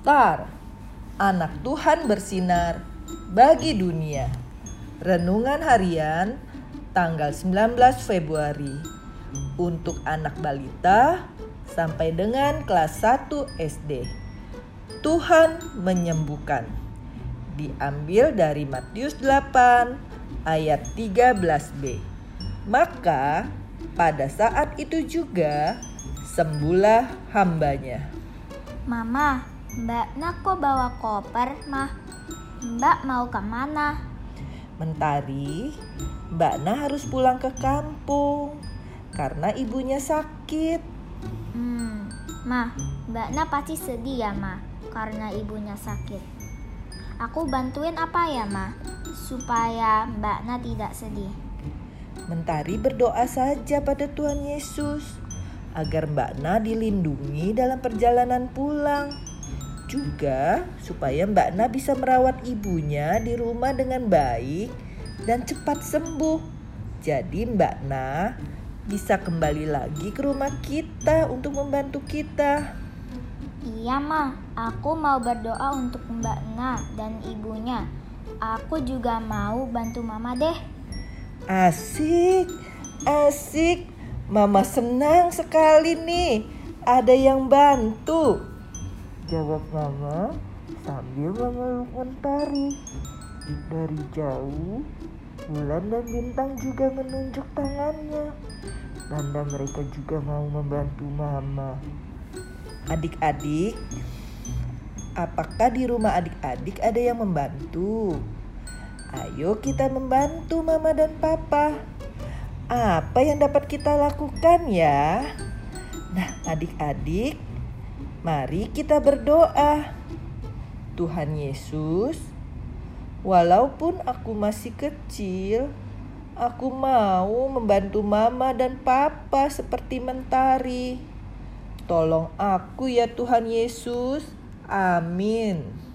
Star, anak Tuhan bersinar bagi dunia. Renungan harian tanggal 19 Februari untuk anak balita sampai dengan kelas 1 SD. Tuhan menyembuhkan. Diambil dari Matius 8 ayat 13b. Maka pada saat itu juga sembuhlah hambanya. Mama, Mbak Nak kok bawa koper, Mah? Mbak mau ke mana? Mentari, Mbak Na harus pulang ke kampung karena ibunya sakit. Hmm, Mah, Mbak Na pasti sedih ya, Mah, karena ibunya sakit. Aku bantuin apa ya, Mah, supaya Mbak Na tidak sedih? Mentari berdoa saja pada Tuhan Yesus agar Mbak Na dilindungi dalam perjalanan pulang. Juga supaya Mbak Na bisa merawat ibunya di rumah dengan baik dan cepat sembuh. Jadi Mbak Na bisa kembali lagi ke rumah kita untuk membantu kita. Iya, Mah. Aku mau berdoa untuk Mbak Na dan ibunya. Aku juga mau bantu Mama deh. Asik, asik. Mama senang sekali nih. Ada yang bantu. Jawab Mama sambil memeluk mentari. Dari jauh, bulan dan bintang juga menunjuk tangannya. Tanda mereka juga mau membantu Mama. Adik-adik, apakah di rumah adik-adik ada yang membantu? Ayo kita membantu Mama dan Papa. Apa yang dapat kita lakukan ya? Nah, adik-adik, mari kita berdoa. Tuhan Yesus, walaupun aku masih kecil, aku mau membantu Mama dan Papa seperti mentari. Tolong aku ya Tuhan Yesus. Amin.